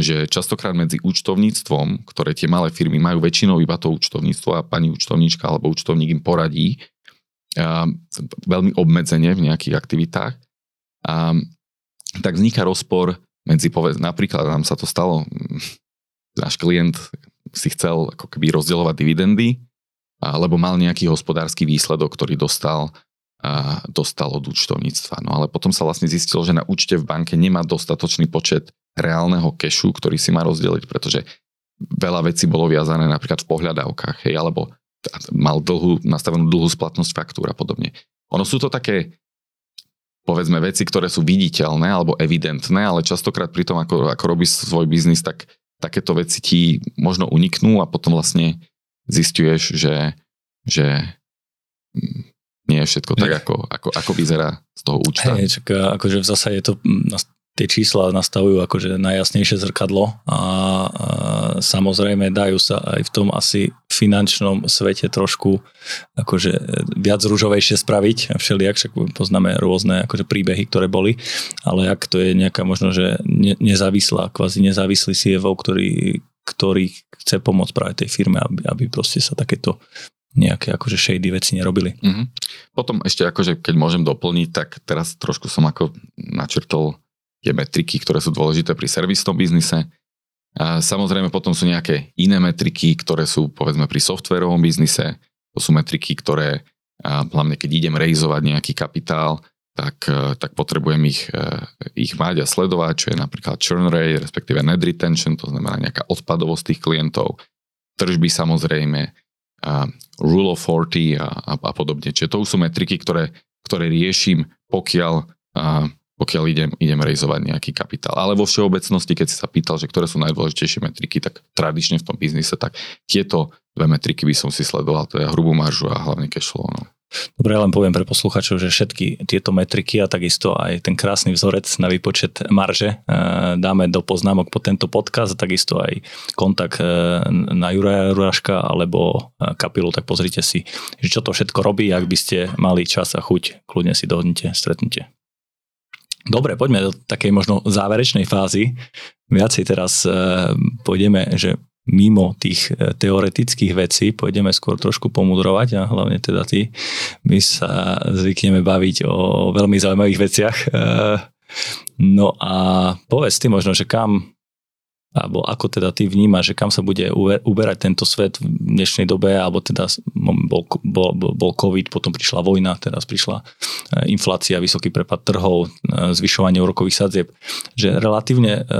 že častokrát medzi účtovníctvom, ktoré tie malé firmy majú väčšinou iba to účtovníctvo a pani účtovníčka alebo účtovník im poradí a, veľmi obmedzenie v nejakých aktivitách, a, tak vzniká rozpor medzi, povedz, napríklad nám sa to stalo, náš klient si chcel ako keby rozdielovať dividendy, alebo mal nejaký hospodársky výsledok, ktorý dostal a dostal od účtovníctva. No ale potom sa vlastne zistilo, že na účte v banke nemá dostatočný počet reálneho kešu, ktorý si má rozdeliť, pretože veľa vecí bolo viazané napríklad v pohľadávkach, hej, alebo mal dlhú, nastavenú dlhú splatnosť faktúr a podobne. Ono sú to také povedzme veci, ktoré sú viditeľné alebo evidentné, ale častokrát pri tom, ako, ako robíš svoj biznis, tak takéto veci ti možno uniknú a potom vlastne zistuješ, že, že nie je všetko tak, ako, ako, ako vyzerá z toho účta. Hey, čak, akože v zásade to tie čísla nastavujú akože najjasnejšie zrkadlo a, a samozrejme dajú sa aj v tom asi finančnom svete trošku akože viac rúžovejšie spraviť, všelijak však poznáme rôzne akože príbehy, ktoré boli, ale ak to je nejaká možno, že ne, nezávislá, kvázi nezávislý CFO, ktorý, ktorý chce pomôcť práve tej firme, aby, aby proste sa takéto nejaké akože shady veci nerobili. Mm-hmm. Potom ešte akože, keď môžem doplniť, tak teraz trošku som ako načrtol tie metriky, ktoré sú dôležité pri servisnom biznise. A samozrejme potom sú nejaké iné metriky, ktoré sú povedzme pri softverovom biznise. To sú metriky, ktoré hlavne keď idem realizovať nejaký kapitál, tak, e, tak potrebujem ich, e, ich mať a sledovať, čo je napríklad churn rate, respektíve net retention, to znamená nejaká odpadovosť tých klientov, tržby samozrejme, a Rule of 40 a, a, a podobne. Čiže to sú metriky, ktoré, ktoré riešim, pokiaľ, a, pokiaľ idem, idem rejzovať nejaký kapitál. Ale vo všeobecnosti, keď si sa pýtal, že ktoré sú najdôležitejšie metriky, tak tradične v tom biznise, tak tieto dve metriky by som si sledoval, to je hrubú maržu a hlavne cash flow. No. Dobre, len poviem pre posluchačov, že všetky tieto metriky a takisto aj ten krásny vzorec na výpočet marže eh, dáme do poznámok po tento podcast a takisto aj kontakt eh, na Juraja Juraška alebo eh, kapilu, tak pozrite si, že čo to všetko robí, ak by ste mali čas a chuť, kľudne si dohodnite stretnutie. Dobre, poďme do takej možno záverečnej fázy. Viacej teraz pôjdeme, že mimo tých e, teoretických vecí, pôjdeme skôr trošku pomudrovať a hlavne teda ty, my sa zvykneme baviť o veľmi zaujímavých veciach. E, no a povedz ty možno, že kam alebo ako teda ty vnímaš, že kam sa bude uberať tento svet v dnešnej dobe, alebo teda bol, bol, bol COVID, potom prišla vojna, teraz prišla e, inflácia, vysoký prepad trhov, e, zvyšovanie úrokových sadzieb, že relatívne e,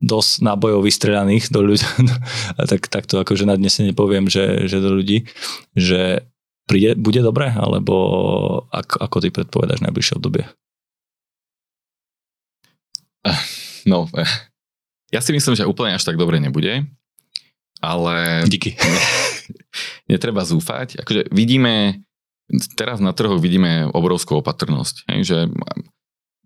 dosť nábojov vystrelaných do ľudí, tak, tak to akože na dnes nepoviem, že, že do ľudí, že príde, bude dobre, alebo ako, ako ty predpovedáš v obdobie? No, ja si myslím, že úplne až tak dobre nebude, ale... Díky. netreba zúfať. Akože vidíme, teraz na trhoch vidíme obrovskú opatrnosť. Hej, že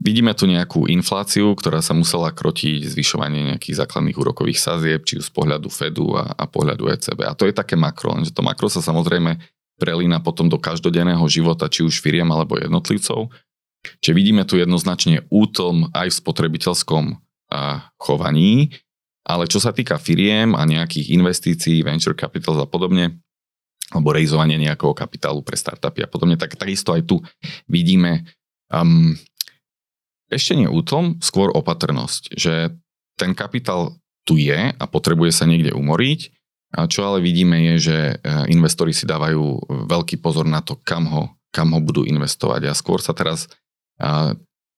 vidíme tu nejakú infláciu, ktorá sa musela krotiť zvyšovanie nejakých základných úrokových sazieb, či už z pohľadu Fedu a, a pohľadu ECB. A to je také makro, lenže to makro sa samozrejme prelína potom do každodenného života, či už firiem alebo jednotlivcov. Čiže vidíme tu jednoznačne útom aj v spotrebiteľskom chovaní, ale čo sa týka firiem a nejakých investícií, venture capital a podobne, alebo rejzovanie nejakého kapitálu pre startupy a podobne, tak takisto aj tu vidíme um, ešte nie útom, skôr opatrnosť, že ten kapitál tu je a potrebuje sa niekde umoriť, a čo ale vidíme je, že e, investori si dávajú veľký pozor na to, kam ho, kam ho budú investovať. A skôr sa teraz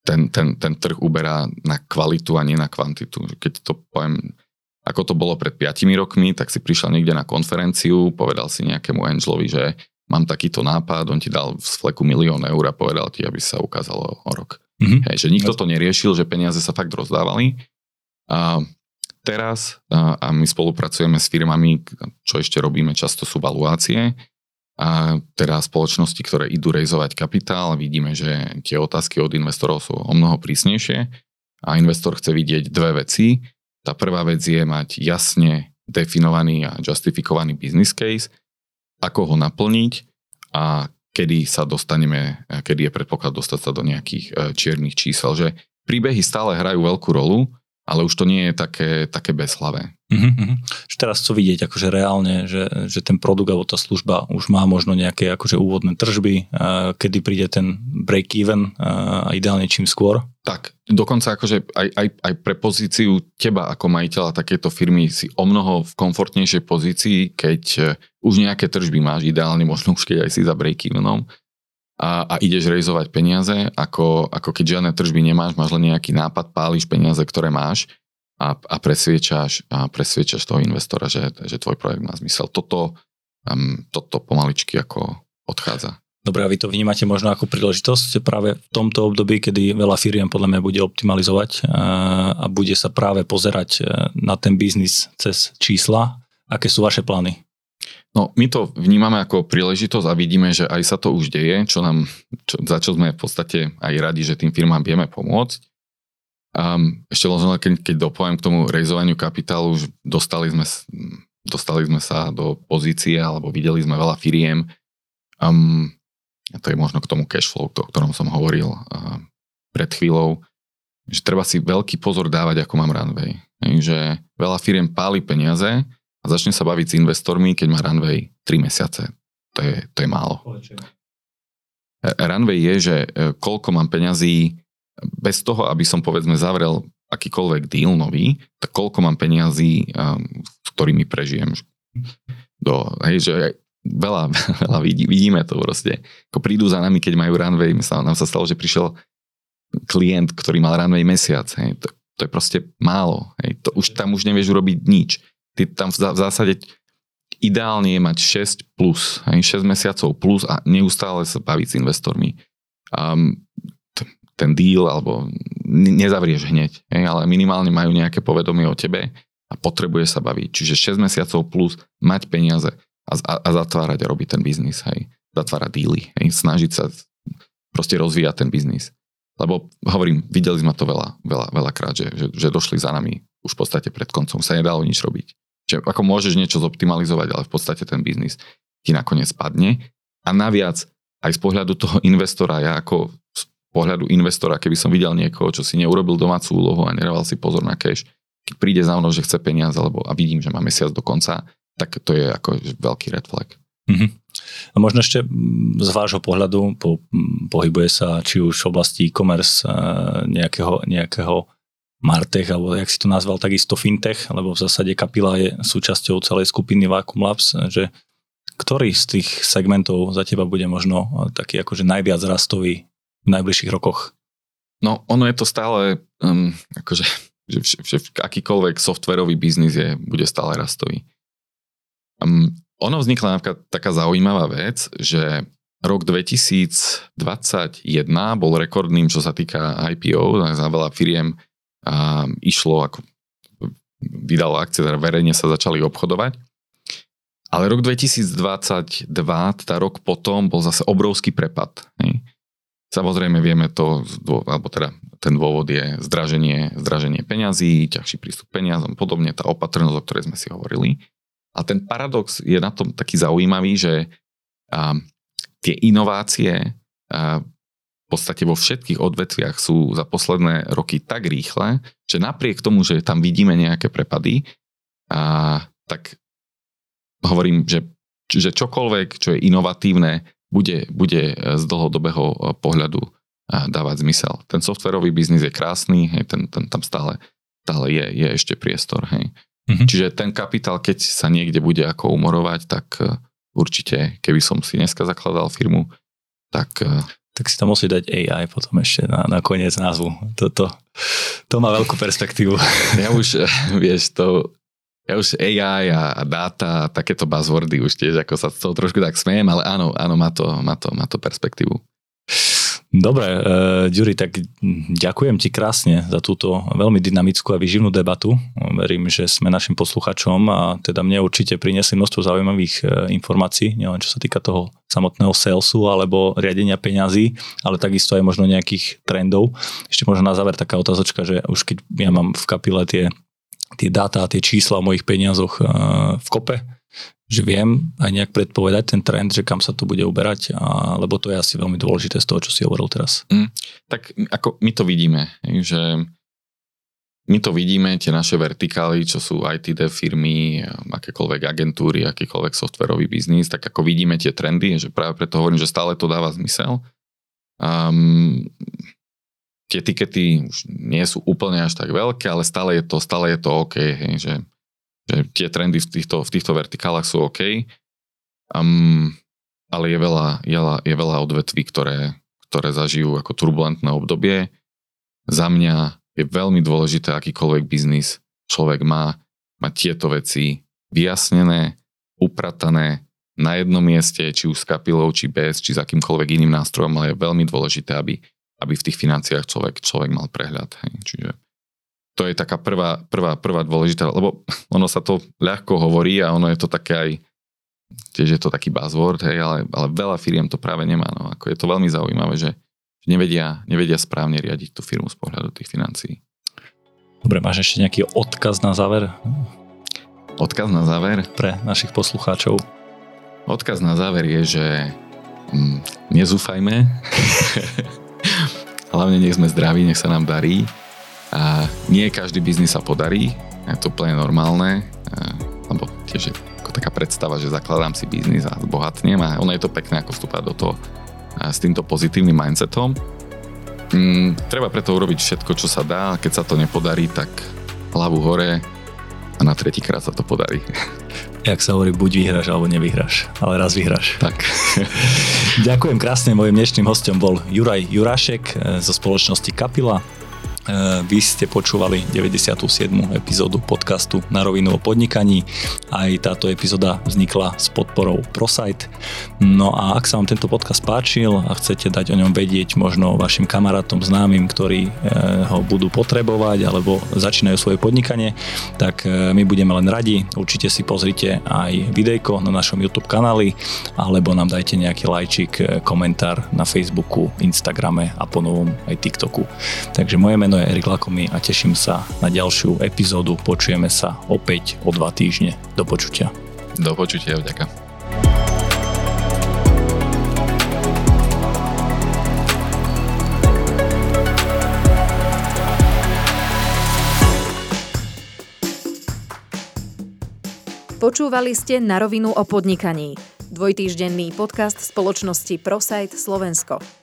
ten, ten, ten trh uberá na kvalitu a nie na kvantitu. Keď to poviem, ako to bolo pred 5 rokmi, tak si prišiel niekde na konferenciu, povedal si nejakému angelovi, že mám takýto nápad, on ti dal z fleku milión eur a povedal ti, aby sa ukázalo o rok. Mm-hmm. Hej, že nikto to neriešil, že peniaze sa fakt rozdávali. A teraz, a, my spolupracujeme s firmami, čo ešte robíme, často sú valuácie, a teda spoločnosti, ktoré idú rejzovať kapitál, vidíme, že tie otázky od investorov sú o mnoho prísnejšie a investor chce vidieť dve veci. Tá prvá vec je mať jasne definovaný a justifikovaný business case, ako ho naplniť a kedy sa dostaneme, kedy je predpoklad dostať sa do nejakých e, čiernych čísel. Že príbehy stále hrajú veľkú rolu, ale už to nie je také, také bezhlavé. Uh-huh, uh-huh. Teraz chcú vidieť akože reálne, že, že ten produkt alebo tá služba už má možno nejaké akože úvodné tržby, a kedy príde ten break-even a ideálne čím skôr. Tak, dokonca akože aj, aj, aj pre pozíciu teba ako majiteľa takéto firmy si o mnoho v komfortnejšej pozícii, keď už nejaké tržby máš, ideálne možno už keď aj si za break-evenom, a, a ideš rejzovať peniaze, ako, ako keď žiadne tržby nemáš, máš len nejaký nápad, páliš peniaze, ktoré máš a, a, presviečaš, a presviečaš toho investora, že, že tvoj projekt má zmysel. Toto, um, toto pomaličky ako odchádza. Dobre, a vy to vnímate možno ako príležitosť práve v tomto období, kedy veľa firiem podľa mňa bude optimalizovať a, a bude sa práve pozerať e, na ten biznis cez čísla. Aké sú vaše plány? No, my to vnímame ako príležitosť a vidíme, že aj sa to už deje, čo nám, čo, za čo sme v podstate aj radi, že tým firmám vieme pomôcť. Um, ešte len keď, keď dopoviem k tomu rejzovaniu kapitálu, už dostali sme, dostali sme sa do pozície alebo videli sme veľa firiem. Um, a to je možno k tomu cashflow, o ktorom som hovoril uh, pred chvíľou, že treba si veľký pozor dávať, ako mám runway. Že veľa firiem páli peniaze, a začne sa baviť s investormi, keď má runway 3 mesiace. To je, to je málo. E, runway je, že e, koľko mám peňazí bez toho, aby som povedzme zavrel akýkoľvek deal nový, tak koľko mám peňazí, um, s ktorými prežijem. Do, hej, že veľa, veľa vidí, vidíme to proste. Ako prídu za nami, keď majú runway, sa, nám sa stalo, že prišiel klient, ktorý mal runway mesiac. Hej, to, to je proste málo. Hej, to už, tam už nevieš urobiť nič. Ty tam v zásade ideálne je mať 6 plus, 6 mesiacov plus a neustále sa baviť s investormi. Um, ten deal alebo nezavrieš hneď, hej, ale minimálne majú nejaké povedomie o tebe a potrebuje sa baviť. Čiže 6 mesiacov plus mať peniaze a, a, a zatvárať a robiť ten biznis, hej. Zatvárať díly, hej. snažiť sa proste rozvíjať ten biznis. Lebo hovorím, videli sme to veľa, veľa, veľa krát, že, že, že došli za nami už v podstate pred koncom, sa nedalo nič robiť. Čiže ako môžeš niečo zoptimalizovať, ale v podstate ten biznis ti nakoniec padne. A naviac, aj z pohľadu toho investora, ja ako z pohľadu investora, keby som videl niekoho, čo si neurobil domácu úlohu a nedával si pozor na cash, keď príde za mnou, že chce peniaze, alebo a vidím, že má mesiac do konca, tak to je ako veľký red flag. Mm-hmm. A možno ešte z vášho pohľadu po, pohybuje sa či už v oblasti e-commerce nejakého, nejakého Martech, alebo jak si to nazval, takisto fintech, lebo v zásade Kapila je súčasťou celej skupiny Vacuum Labs, že ktorý z tých segmentov za teba bude možno taký akože najviac rastový v najbližších rokoch? No, ono je to stále, um, akože, že, že, akýkoľvek softwarový biznis je, bude stále rastový. Um, ono vznikla napríklad taká zaujímavá vec, že rok 2021 bol rekordným, čo sa týka IPO, za veľa firiem a išlo ako vydalo akcie, teda verejne sa začali obchodovať. Ale rok 2022, tá rok potom, bol zase obrovský prepad. Hej. Samozrejme vieme to, alebo teda ten dôvod je zdraženie, zdraženie peňazí, ťažší prístup peniazom, podobne tá opatrnosť, o ktorej sme si hovorili. A ten paradox je na tom taký zaujímavý, že a, tie inovácie a, podstate vo všetkých odvetviach sú za posledné roky tak rýchle, že napriek tomu, že tam vidíme nejaké prepady, a, tak hovorím, že, že čokoľvek, čo je inovatívne, bude, bude z dlhodobého pohľadu dávať zmysel. Ten softwarový biznis je krásny, hej, ten, ten tam stále, stále je, je ešte priestor. Hej. Mm-hmm. Čiže ten kapitál, keď sa niekde bude ako umorovať, tak e, určite, keby som si dneska zakladal firmu, tak e, tak si tam musí dať AI potom ešte na, na koniec názvu. Toto, to má veľkú perspektívu. Ja už, vieš, to, ja už AI a, a dáta, takéto buzzwordy už tiež, ako sa to trošku tak smejem, ale áno, áno, má to, má to, má to perspektívu. Dobre, uh, Ďuri, tak ďakujem ti krásne za túto veľmi dynamickú a vyživnú debatu. Verím, že sme našim posluchačom a teda mne určite priniesli množstvo zaujímavých uh, informácií, nielen čo sa týka toho samotného salesu alebo riadenia peňazí, ale takisto aj možno nejakých trendov. Ešte možno na záver taká otázočka, že už keď ja mám v kapile tie, tie dáta tie čísla o mojich peniazoch uh, v kope, že viem aj nejak predpovedať ten trend, že kam sa to bude uberať, a, lebo to je asi veľmi dôležité z toho, čo si hovoril teraz. Mm, tak ako my to vidíme, že my to vidíme, tie naše vertikály, čo sú IT dev firmy, akékoľvek agentúry, akýkoľvek softwarový biznis, tak ako vidíme tie trendy, že práve preto hovorím, že stále to dáva zmysel. Um, tie tikety už nie sú úplne až tak veľké, ale stále je to, stále je to OK, hej, že tie trendy v týchto, v týchto vertikálach sú OK, um, ale je veľa, je, je veľa odvetví, ktoré, ktoré zažijú ako turbulentné obdobie. Za mňa je veľmi dôležité, akýkoľvek biznis človek má, mať tieto veci vyjasnené, upratané na jednom mieste, či už s kapilou, či bez, či s akýmkoľvek iným nástrojom, ale je veľmi dôležité, aby, aby v tých financiách človek, človek mal prehľad. Hej. Čiže to je taká prvá, prvá, prvá dôležitá, lebo ono sa to ľahko hovorí a ono je to také aj, tiež je to taký buzzword, hej, ale, ale veľa firiem to práve nemá. No. Ako je to veľmi zaujímavé, že nevedia, nevedia správne riadiť tú firmu z pohľadu tých financií. Dobre, máš ešte nejaký odkaz na záver? Odkaz na záver? Pre našich poslucháčov. Odkaz na záver je, že mm, nezúfajme. Hlavne nech sme zdraví, nech sa nám darí a nie každý biznis sa podarí, je to úplne normálne, lebo tiež je ako taká predstava, že zakladám si biznis a zbohatnem a ono je to pekné ako vstúpať do toho s týmto pozitívnym mindsetom. Mm, treba preto urobiť všetko, čo sa dá, keď sa to nepodarí, tak hlavu hore a na tretíkrát sa to podarí. Jak sa hovorí, buď vyhráš alebo nevyhráš, ale raz vyhráš. Tak. Ďakujem krásne, mojim dnešným hostom bol Juraj Jurášek e, zo spoločnosti Kapila. Eh, vy ste počúvali 97. epizódu podcastu Na rovinu o podnikaní. Aj táto epizóda vznikla s podporou ProSite. No a ak sa vám tento podcast páčil a chcete dať o ňom vedieť možno vašim kamarátom, známym, ktorí eh, ho budú potrebovať alebo začínajú svoje podnikanie, tak eh, my budeme len radi. Určite si pozrite aj videjko na našom YouTube kanáli alebo nám dajte nejaký lajčik, komentár na Facebooku, Instagrame a po novom aj TikToku. Takže moje meno meno je Erik Lakomy a teším sa na ďalšiu epizódu. Počujeme sa opäť o dva týždne. Do počutia. Do počutia, vďaka. Počúvali ste Na rovinu o podnikaní. Dvojtýždenný podcast spoločnosti ProSite Slovensko.